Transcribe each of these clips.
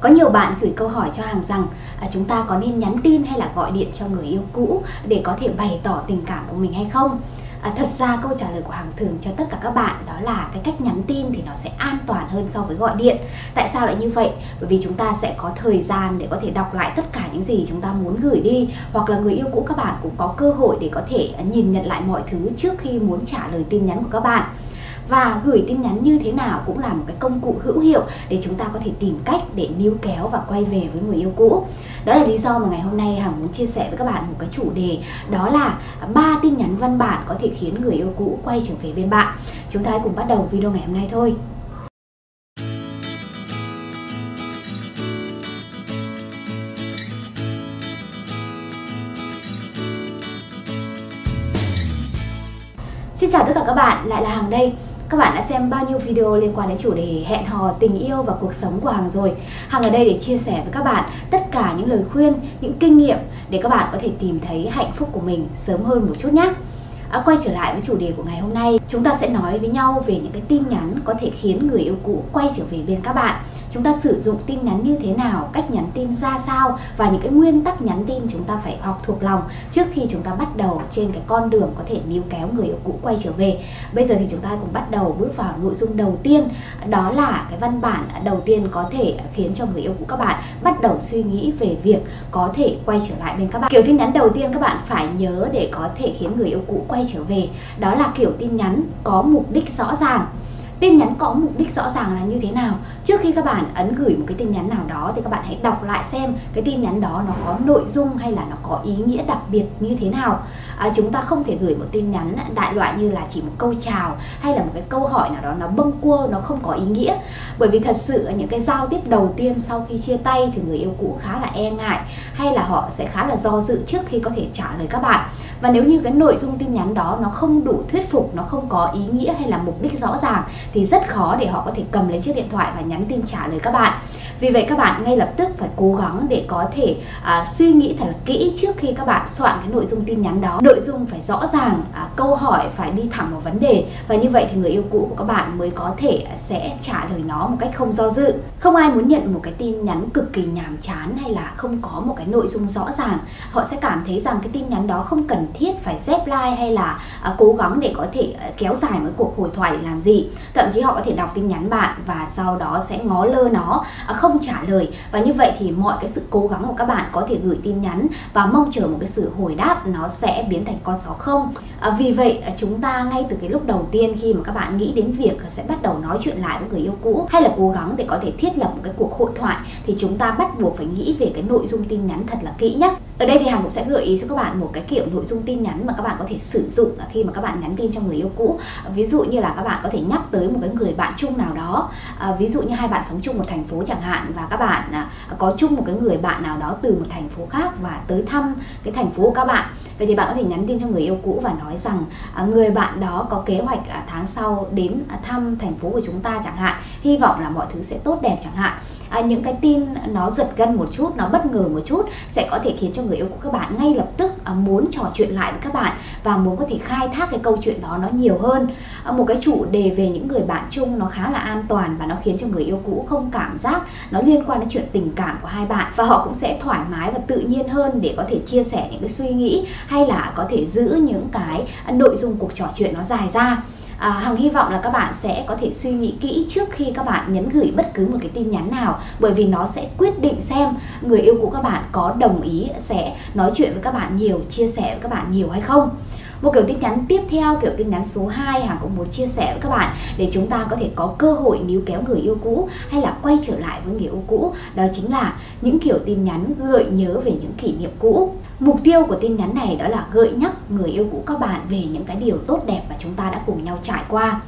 Có nhiều bạn gửi câu hỏi cho Hằng rằng à, chúng ta có nên nhắn tin hay là gọi điện cho người yêu cũ để có thể bày tỏ tình cảm của mình hay không? À, thật ra câu trả lời của Hằng thường cho tất cả các bạn đó là cái cách nhắn tin thì nó sẽ an toàn hơn so với gọi điện. Tại sao lại như vậy? Bởi vì chúng ta sẽ có thời gian để có thể đọc lại tất cả những gì chúng ta muốn gửi đi hoặc là người yêu cũ các bạn cũng có cơ hội để có thể à, nhìn nhận lại mọi thứ trước khi muốn trả lời tin nhắn của các bạn và gửi tin nhắn như thế nào cũng là một cái công cụ hữu hiệu để chúng ta có thể tìm cách để níu kéo và quay về với người yêu cũ. Đó là lý do mà ngày hôm nay hằng muốn chia sẻ với các bạn một cái chủ đề đó là ba tin nhắn văn bản có thể khiến người yêu cũ quay trở về bên bạn. Chúng ta hãy cùng bắt đầu video ngày hôm nay thôi. Xin chào tất cả các bạn, lại là Hằng đây các bạn đã xem bao nhiêu video liên quan đến chủ đề hẹn hò, tình yêu và cuộc sống của Hằng rồi. Hằng ở đây để chia sẻ với các bạn tất cả những lời khuyên, những kinh nghiệm để các bạn có thể tìm thấy hạnh phúc của mình sớm hơn một chút nhé. À, quay trở lại với chủ đề của ngày hôm nay, chúng ta sẽ nói với nhau về những cái tin nhắn có thể khiến người yêu cũ quay trở về bên các bạn chúng ta sử dụng tin nhắn như thế nào, cách nhắn tin ra sao và những cái nguyên tắc nhắn tin chúng ta phải học thuộc lòng trước khi chúng ta bắt đầu trên cái con đường có thể níu kéo người yêu cũ quay trở về. Bây giờ thì chúng ta cùng bắt đầu bước vào nội dung đầu tiên, đó là cái văn bản đầu tiên có thể khiến cho người yêu cũ các bạn bắt đầu suy nghĩ về việc có thể quay trở lại bên các bạn. Kiểu tin nhắn đầu tiên các bạn phải nhớ để có thể khiến người yêu cũ quay trở về, đó là kiểu tin nhắn có mục đích rõ ràng tin nhắn có mục đích rõ ràng là như thế nào? Trước khi các bạn ấn gửi một cái tin nhắn nào đó thì các bạn hãy đọc lại xem cái tin nhắn đó nó có nội dung hay là nó có ý nghĩa đặc biệt như thế nào. À, chúng ta không thể gửi một tin nhắn đại loại như là chỉ một câu chào hay là một cái câu hỏi nào đó nó bâng quơ nó không có ý nghĩa. Bởi vì thật sự những cái giao tiếp đầu tiên sau khi chia tay thì người yêu cũ khá là e ngại hay là họ sẽ khá là do dự trước khi có thể trả lời các bạn và nếu như cái nội dung tin nhắn đó nó không đủ thuyết phục nó không có ý nghĩa hay là mục đích rõ ràng thì rất khó để họ có thể cầm lấy chiếc điện thoại và nhắn tin trả lời các bạn. Vì vậy các bạn ngay lập tức phải cố gắng để có thể à, suy nghĩ thật là kỹ trước khi các bạn soạn cái nội dung tin nhắn đó. Nội dung phải rõ ràng à, câu hỏi phải đi thẳng vào vấn đề. Và như vậy thì người yêu cũ của các bạn mới có thể sẽ trả lời nó một cách không do dự. Không ai muốn nhận một cái tin nhắn cực kỳ nhàm chán hay là không có một cái nội dung rõ ràng. Họ sẽ cảm thấy rằng cái tin nhắn đó không cần thiết phải dép like hay là uh, cố gắng để có thể uh, kéo dài một cuộc hội thoại làm gì. Thậm chí họ có thể đọc tin nhắn bạn và sau đó sẽ ngó lơ nó uh, không trả lời. Và như vậy thì mọi cái sự cố gắng của các bạn có thể gửi tin nhắn và mong chờ một cái sự hồi đáp nó sẽ biến thành con số không. Uh, vì vậy uh, chúng ta ngay từ cái lúc đầu tiên khi mà các bạn nghĩ đến việc sẽ bắt đầu nói chuyện lại với người yêu cũ hay là cố gắng để có thể thiết lập một cái cuộc hội thoại thì chúng ta bắt buộc phải nghĩ về cái nội dung tin nhắn thật là kỹ nhé ở đây thì Hằng cũng sẽ gợi ý cho các bạn một cái kiểu nội dung tin nhắn mà các bạn có thể sử dụng khi mà các bạn nhắn tin cho người yêu cũ. Ví dụ như là các bạn có thể nhắc tới một cái người bạn chung nào đó. À, ví dụ như hai bạn sống chung một thành phố chẳng hạn và các bạn à, có chung một cái người bạn nào đó từ một thành phố khác và tới thăm cái thành phố của các bạn. Vậy thì bạn có thể nhắn tin cho người yêu cũ và nói rằng à, người bạn đó có kế hoạch à, tháng sau đến à, thăm thành phố của chúng ta chẳng hạn. Hy vọng là mọi thứ sẽ tốt đẹp chẳng hạn à, những cái tin nó giật gân một chút nó bất ngờ một chút sẽ có thể khiến cho người yêu của các bạn ngay lập tức à, muốn trò chuyện lại với các bạn và muốn có thể khai thác cái câu chuyện đó nó nhiều hơn. À, một cái chủ đề về những người bạn chung nó khá là an toàn và nó khiến cho người yêu cũ không cảm giác nó liên quan đến chuyện tình cảm của hai bạn và họ cũng sẽ thoải mái và tự nhiên hơn để có thể chia sẻ những cái suy nghĩ hay là có thể giữ những cái nội dung cuộc trò chuyện nó dài ra à, hằng hy vọng là các bạn sẽ có thể suy nghĩ kỹ trước khi các bạn nhấn gửi bất cứ một cái tin nhắn nào bởi vì nó sẽ quyết định xem người yêu cũ các bạn có đồng ý sẽ nói chuyện với các bạn nhiều chia sẻ với các bạn nhiều hay không. Một kiểu tin nhắn tiếp theo kiểu tin nhắn số 2 hàng cũng muốn chia sẻ với các bạn để chúng ta có thể có cơ hội níu kéo người yêu cũ hay là quay trở lại với người yêu cũ. Đó chính là những kiểu tin nhắn gợi nhớ về những kỷ niệm cũ. Mục tiêu của tin nhắn này đó là gợi nhắc người yêu cũ các bạn về những cái điều tốt đẹp mà chúng ta đã cùng nhau trải qua.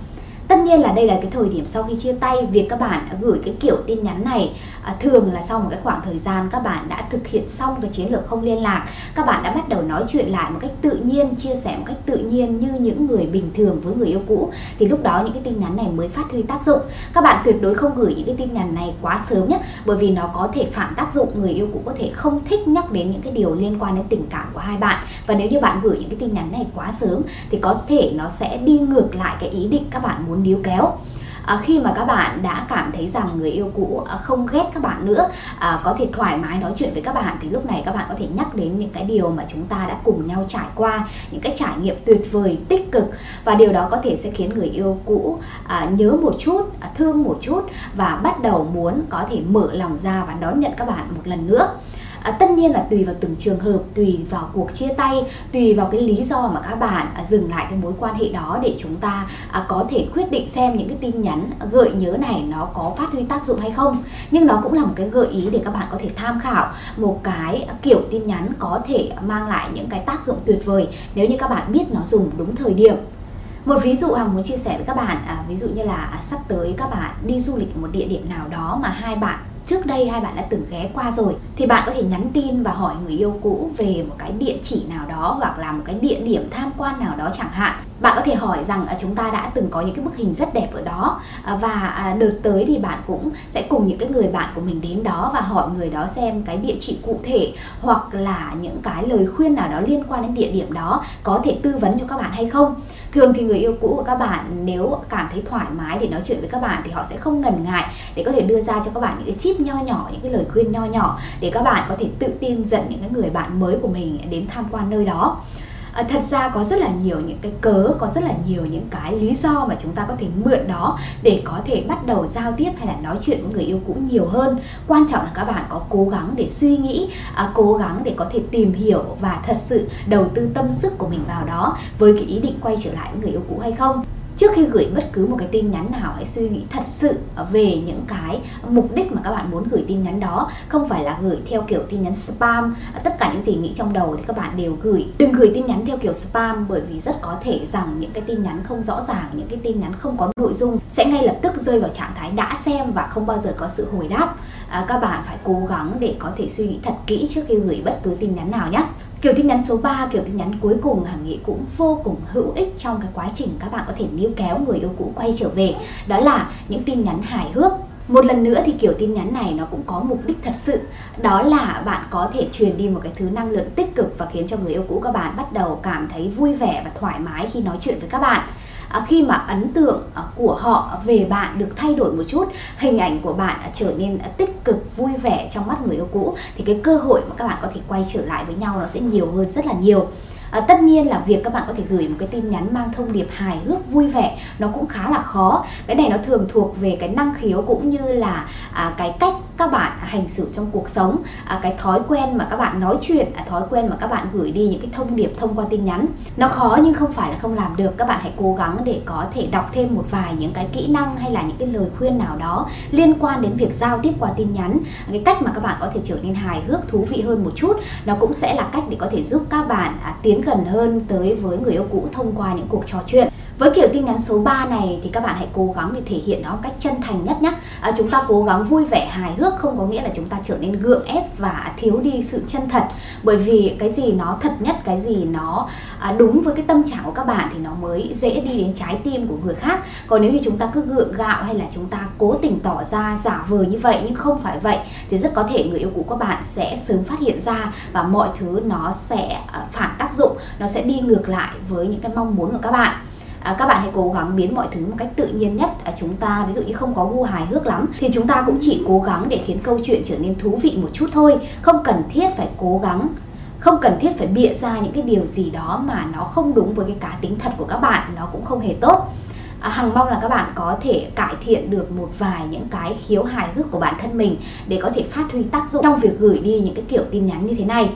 Tất nhiên là đây là cái thời điểm sau khi chia tay Việc các bạn gửi cái kiểu tin nhắn này à, Thường là sau một cái khoảng thời gian các bạn đã thực hiện xong cái chiến lược không liên lạc. Các bạn đã bắt đầu nói chuyện lại một cách tự nhiên Chia sẻ một cách tự nhiên như những người bình thường với người yêu cũ. Thì lúc đó những cái tin nhắn này mới phát huy tác dụng. Các bạn tuyệt đối không gửi những cái tin nhắn này quá sớm nhé Bởi vì nó có thể phản tác dụng Người yêu cũ có thể không thích nhắc đến những cái điều liên quan đến tình cảm của hai bạn. Và nếu như bạn gửi những cái tin nhắn này quá sớm Thì có thể nó sẽ đi ngược lại cái ý định các bạn muốn níu kéo. À, khi mà các bạn đã cảm thấy rằng người yêu cũ à, không ghét các bạn nữa à, có thể thoải mái nói chuyện với các bạn thì lúc này các bạn có thể nhắc đến những cái điều mà chúng ta đã cùng nhau trải qua những cái trải nghiệm tuyệt vời tích cực. Và điều đó có thể sẽ khiến người yêu cũ à, nhớ một chút à, thương một chút và bắt đầu muốn có thể mở lòng ra và đón nhận các bạn một lần nữa à, tất nhiên là tùy vào từng trường hợp tùy vào cuộc chia tay tùy vào cái lý do mà các bạn à, dừng lại cái mối quan hệ đó để chúng ta à, có thể quyết định xem những cái tin nhắn à, gợi nhớ này nó có phát huy tác dụng hay không. Nhưng nó cũng là một cái gợi ý để các bạn có thể tham khảo một cái à, kiểu tin nhắn có thể mang lại những cái tác dụng tuyệt vời nếu như các bạn biết nó dùng đúng thời điểm. Một ví dụ hằng muốn chia sẻ với các bạn à, ví dụ như là à, sắp tới các bạn đi du lịch một địa điểm nào đó mà hai bạn trước đây hai bạn đã từng ghé qua rồi, thì bạn có thể nhắn tin và hỏi người yêu cũ về một cái địa chỉ nào đó hoặc là một cái địa điểm tham quan nào đó chẳng hạn. Bạn có thể hỏi rằng à, chúng ta đã từng có những cái bức hình rất đẹp ở đó à, và à, đợt tới thì bạn cũng sẽ cùng những cái người bạn của mình đến đó và hỏi người đó xem cái địa chỉ cụ thể hoặc là những cái lời khuyên nào đó liên quan đến địa điểm đó có thể tư vấn cho các bạn hay không thường thì người yêu cũ của các bạn, nếu cảm thấy thoải mái để nói chuyện với các bạn thì họ sẽ không ngần ngại để có thể đưa ra cho các bạn những cái tip nho nhỏ, những cái lời khuyên nho nhỏ để các bạn có thể tự tin dẫn những cái người bạn mới của mình đến tham quan nơi đó à, thật ra có rất là nhiều những cái cớ có rất là nhiều những cái lý do mà chúng ta có thể mượn đó để có thể bắt đầu giao tiếp hay là nói chuyện với người yêu cũ nhiều hơn. Quan trọng là các bạn có cố gắng để suy nghĩ à, cố gắng để có thể tìm hiểu và thật sự đầu tư tâm sức của mình vào đó với cái ý định quay trở lại với người yêu cũ hay không trước khi gửi bất cứ một cái tin nhắn nào hãy suy nghĩ thật sự về những cái mục đích mà các bạn muốn gửi tin nhắn đó. Không phải là gửi theo kiểu tin nhắn spam. Tất cả những gì nghĩ trong đầu thì các bạn đều gửi. Đừng gửi tin nhắn theo kiểu spam bởi vì rất có thể rằng những cái tin nhắn không rõ ràng những cái tin nhắn không có nội dung sẽ ngay lập tức rơi vào trạng thái đã xem và không bao giờ có sự hồi đáp. À, các bạn phải cố gắng để có thể suy nghĩ thật kỹ trước khi gửi bất cứ tin nhắn nào nhé. Kiểu tin nhắn số 3, kiểu tin nhắn cuối cùng Hằng nghĩ cũng vô cùng hữu ích trong cái quá trình các bạn có thể níu kéo người yêu cũ quay trở về. Đó là những tin nhắn hài hước. Một lần nữa thì kiểu tin nhắn này nó cũng có mục đích thật sự. Đó là bạn có thể truyền đi một cái thứ năng lượng tích cực và khiến cho người yêu cũ các bạn bắt đầu cảm thấy vui vẻ và thoải mái khi nói chuyện với các bạn. À, khi mà ấn tượng à, của họ về bạn được thay đổi một chút hình ảnh của bạn à, trở nên à, tích cực vui vẻ trong mắt người yêu cũ thì cái cơ hội mà các bạn có thể quay trở lại với nhau nó sẽ nhiều hơn rất là nhiều. À, tất nhiên là việc các bạn có thể gửi một cái tin nhắn mang thông điệp hài hước vui vẻ nó cũng khá là khó. Cái này nó thường thuộc về cái năng khiếu cũng như là à, cái cách các bạn hành xử trong cuộc sống à, cái thói quen mà các bạn nói chuyện à, thói quen mà các bạn gửi đi những cái thông điệp thông qua tin nhắn. Nó khó nhưng không phải là không làm được. Các bạn hãy cố gắng để có thể đọc thêm một vài những cái kỹ năng hay là những cái lời khuyên nào đó liên quan đến việc giao tiếp qua tin nhắn. Cái cách mà các bạn có thể trở nên hài hước thú vị hơn một chút nó cũng sẽ là cách để có thể giúp các bạn à, tiến gần hơn tới với người yêu cũ thông qua những cuộc trò chuyện với kiểu tin nhắn số 3 này thì các bạn hãy cố gắng để thể hiện nó một cách chân thành nhất nhé à, chúng ta cố gắng vui vẻ hài hước không có nghĩa là chúng ta trở nên gượng ép và thiếu đi sự chân thật. Bởi vì cái gì nó thật nhất cái gì nó à, đúng với cái tâm trạng của các bạn thì nó mới dễ đi đến trái tim của người khác. Còn nếu như chúng ta cứ gượng gạo hay là chúng ta cố tình tỏ ra giả vờ như vậy nhưng không phải vậy thì rất có thể người yêu cũ các bạn sẽ sớm phát hiện ra và mọi thứ nó sẽ à, phản tác dụng nó sẽ đi ngược lại với những cái mong muốn của các bạn à, các bạn hãy cố gắng biến mọi thứ một cách tự nhiên nhất. À, chúng ta ví dụ như không có gu hài hước lắm thì chúng ta cũng chỉ cố gắng để khiến câu chuyện trở nên thú vị một chút thôi. Không cần thiết phải cố gắng không cần thiết phải bịa ra những cái điều gì đó mà nó không đúng với cái cá tính thật của các bạn nó cũng không hề tốt. À, hằng mong là các bạn có thể cải thiện được một vài những cái khiếu hài hước của bản thân mình để có thể phát huy tác dụng trong việc gửi đi những cái kiểu tin nhắn như thế này.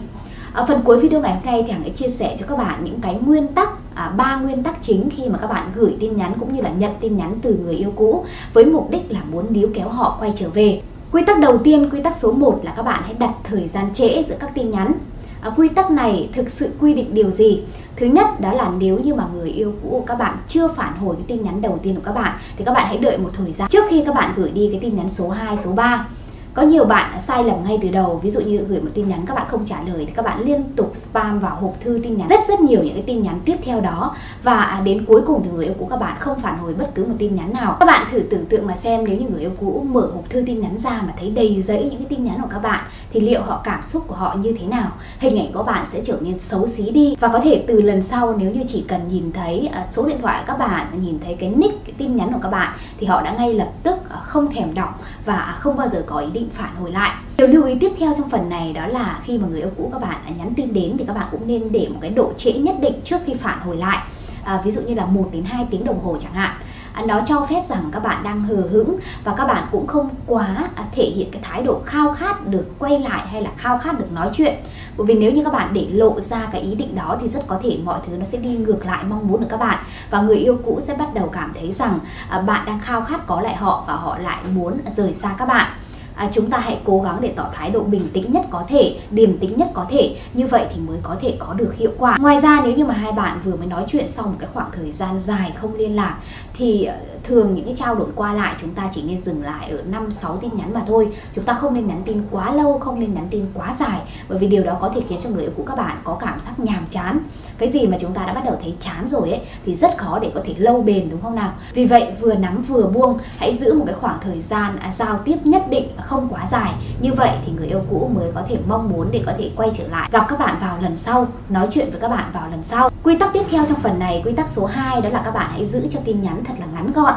Ở phần cuối video ngày hôm nay thì hằng sẽ chia sẻ cho các bạn những cái nguyên tắc À, ba à, nguyên tắc chính khi mà các bạn gửi tin nhắn cũng như là nhận tin nhắn từ người yêu cũ với mục đích là muốn níu kéo họ quay trở về. Quy tắc đầu tiên, quy tắc số 1 là các bạn hãy đặt thời gian trễ giữa các tin nhắn. À, quy tắc này thực sự quy định điều gì? Thứ nhất đó là nếu như mà người yêu cũ của các bạn chưa phản hồi cái tin nhắn đầu tiên của các bạn thì các bạn hãy đợi một thời gian trước khi các bạn gửi đi cái tin nhắn số 2, số 3 có nhiều bạn sai lầm ngay từ đầu, ví dụ như gửi một tin nhắn, các bạn không trả lời thì các bạn liên tục spam vào hộp thư tin nhắn. Rất rất nhiều những cái tin nhắn tiếp theo đó. Và à, đến cuối cùng thì người yêu cũ các bạn không phản hồi bất cứ một tin nhắn nào. Các bạn thử tưởng tượng mà xem, nếu như người yêu cũ mở hộp thư tin nhắn ra mà thấy đầy giấy những cái tin nhắn của các bạn, thì liệu họ cảm xúc của họ như thế nào? Hình ảnh của bạn sẽ trở nên xấu xí đi. Và có thể từ lần sau, nếu như chỉ cần nhìn thấy à, số điện thoại của các bạn, nhìn thấy cái nick, cái tin nhắn của các bạn, thì họ đã ngay lập tức à, không thèm đọc và không bao giờ có ý định phản hồi lại. Điều lưu ý tiếp theo trong phần này đó là khi mà người yêu cũ các bạn nhắn tin đến thì các bạn cũng nên để một cái độ trễ nhất định trước khi phản hồi lại. À, ví dụ như là 1 đến 2 tiếng đồng hồ chẳng hạn. À, nó cho phép rằng các bạn đang hờ hững và các bạn cũng không quá à, thể hiện cái thái độ khao khát được quay lại hay là khao khát được nói chuyện. Bởi vì nếu như các bạn để lộ ra cái ý định đó thì rất có thể mọi thứ nó sẽ đi ngược lại mong muốn của các bạn. Và người yêu cũ sẽ bắt đầu cảm thấy rằng à, bạn đang khao khát có lại họ và họ lại muốn rời xa các bạn à, chúng ta hãy cố gắng để tỏ thái độ bình tĩnh nhất có thể điềm tĩnh nhất có thể như vậy thì mới có thể có được hiệu quả ngoài ra nếu như mà hai bạn vừa mới nói chuyện sau một cái khoảng thời gian dài không liên lạc thì ờ, thường những cái trao đổi qua lại chúng ta chỉ nên dừng lại ở 5 6 tin nhắn mà thôi. Chúng ta không nên nhắn tin quá lâu, không nên nhắn tin quá dài bởi vì điều đó có thể khiến cho người yêu cũ các bạn có cảm giác nhàm chán. Cái gì mà chúng ta đã bắt đầu thấy chán rồi ấy thì rất khó để có thể lâu bền đúng không nào? Vì vậy vừa nắm vừa buông, hãy giữ một cái khoảng thời gian à, giao tiếp nhất định không quá dài. Như vậy thì người yêu cũ mới có thể mong muốn để có thể quay trở lại gặp các bạn vào lần sau, nói chuyện với các bạn vào lần sau. Quy tắc tiếp theo trong phần này, quy tắc số 2 đó là các bạn hãy giữ cho tin nhắn thật là ngắn gọn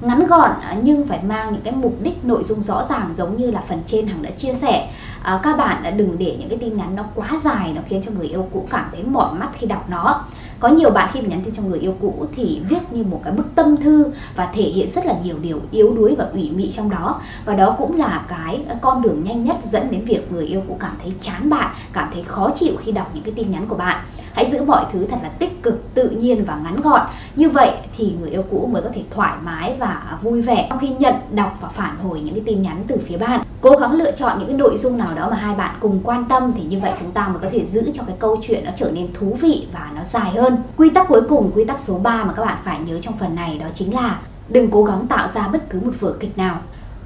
ngắn gọn à, nhưng phải mang những cái mục đích nội dung rõ ràng giống như là phần trên hằng đã chia sẻ à, các bạn đã đừng để những cái tin nhắn nó quá dài nó khiến cho người yêu cũ cảm thấy mỏi mắt khi đọc nó có nhiều bạn khi mà nhắn tin cho người yêu cũ thì viết như một cái bức tâm thư và thể hiện rất là nhiều điều yếu đuối và ủy mị trong đó. Và đó cũng là cái con đường nhanh nhất dẫn đến việc người yêu cũ cảm thấy chán bạn, cảm thấy khó chịu khi đọc những cái tin nhắn của bạn hãy giữ mọi thứ thật là tích cực, tự nhiên và ngắn gọn. Như vậy thì người yêu cũ mới có thể thoải mái và vui vẻ sau khi nhận, đọc và phản hồi những cái tin nhắn từ phía bạn. Cố gắng lựa chọn những cái nội dung nào đó mà hai bạn cùng quan tâm thì như vậy chúng ta mới có thể giữ cho cái câu chuyện nó trở nên thú vị và nó dài hơn. Quy tắc cuối cùng, quy tắc số 3 mà các bạn phải nhớ trong phần này đó chính là đừng cố gắng tạo ra bất cứ một vở kịch nào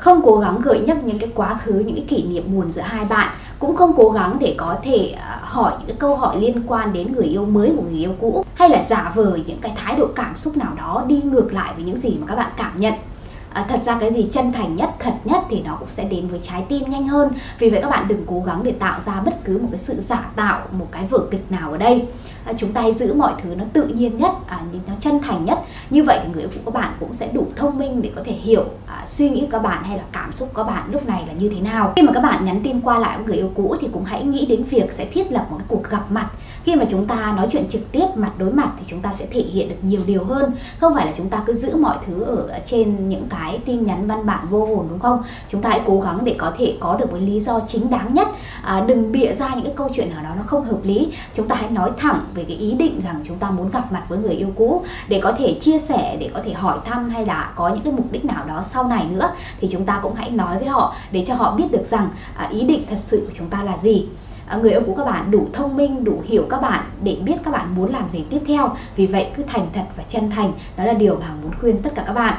không cố gắng gợi nhắc những cái quá khứ những cái kỷ niệm buồn giữa hai bạn. Cũng không cố gắng để có thể à, hỏi những cái câu hỏi liên quan đến người yêu mới của người yêu cũ. Hay là giả vờ những cái thái độ cảm xúc nào đó đi ngược lại với những gì mà các bạn cảm nhận. À, thật ra cái gì chân thành nhất thật nhất thì nó cũng sẽ đến với trái tim nhanh hơn. Vì vậy các bạn đừng cố gắng để tạo ra bất cứ một cái sự giả tạo một cái vở kịch nào ở đây. À, chúng ta hãy giữ mọi thứ nó tự nhiên nhất à, nó chân thành nhất. Như vậy thì người yêu cũ các bạn cũng sẽ đủ thông minh để có thể hiểu à, suy nghĩ của các bạn hay là cảm xúc của các bạn lúc này là như thế nào. Khi mà các bạn nhắn tin qua lại với người yêu cũ thì cũng hãy nghĩ đến việc sẽ thiết lập một cái cuộc gặp mặt. Khi mà chúng ta nói chuyện trực tiếp mặt đối mặt thì chúng ta sẽ thể hiện được nhiều điều hơn. Không phải là chúng ta cứ giữ mọi thứ ở trên những cái tin nhắn văn bản vô hồn đúng không? Chúng ta hãy cố gắng để có thể có được một lý do chính đáng nhất. À, đừng bịa ra những cái câu chuyện nào đó nó không hợp lý. Chúng ta hãy nói thẳng về cái ý định rằng chúng ta muốn gặp mặt với người yêu cũ để có thể chia sẻ để có thể hỏi thăm hay là có những cái mục đích nào đó sau này nữa thì chúng ta cũng hãy nói với họ để cho họ biết được rằng à, ý định thật sự của chúng ta là gì. À, người yêu cũ các bạn đủ thông minh đủ hiểu các bạn để biết các bạn muốn làm gì tiếp theo. Vì vậy cứ thành thật và chân thành đó là điều mà muốn khuyên tất cả các bạn.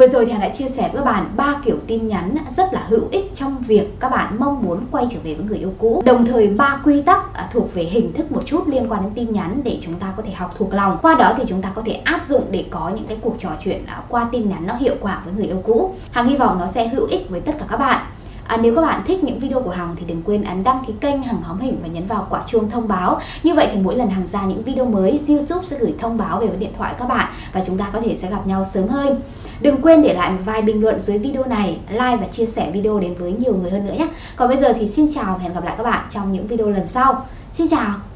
Vừa rồi thì Hằng đã chia sẻ với các bạn ba kiểu tin nhắn rất là hữu ích trong việc các bạn mong muốn quay trở về với người yêu cũ. Đồng thời ba quy tắc à, thuộc về hình thức một chút liên quan đến tin nhắn để chúng ta có thể học thuộc lòng. Qua đó thì chúng ta có thể áp dụng để có những cái cuộc trò chuyện à, qua tin nhắn nó hiệu quả với người yêu cũ. Hằng hy vọng nó sẽ hữu ích với tất cả các bạn. À, nếu các bạn thích những video của Hằng thì đừng quên ấn đăng ký kênh Hằng Hóm Hình và nhấn vào quả chuông thông báo. Như vậy thì mỗi lần Hằng ra những video mới, YouTube sẽ gửi thông báo về với điện thoại các bạn và chúng ta có thể sẽ gặp nhau sớm hơn. Đừng quên để lại một vài bình luận dưới video này, like và chia sẻ video đến với nhiều người hơn nữa nhé. Còn bây giờ thì xin chào và hẹn gặp lại các bạn trong những video lần sau. Xin chào!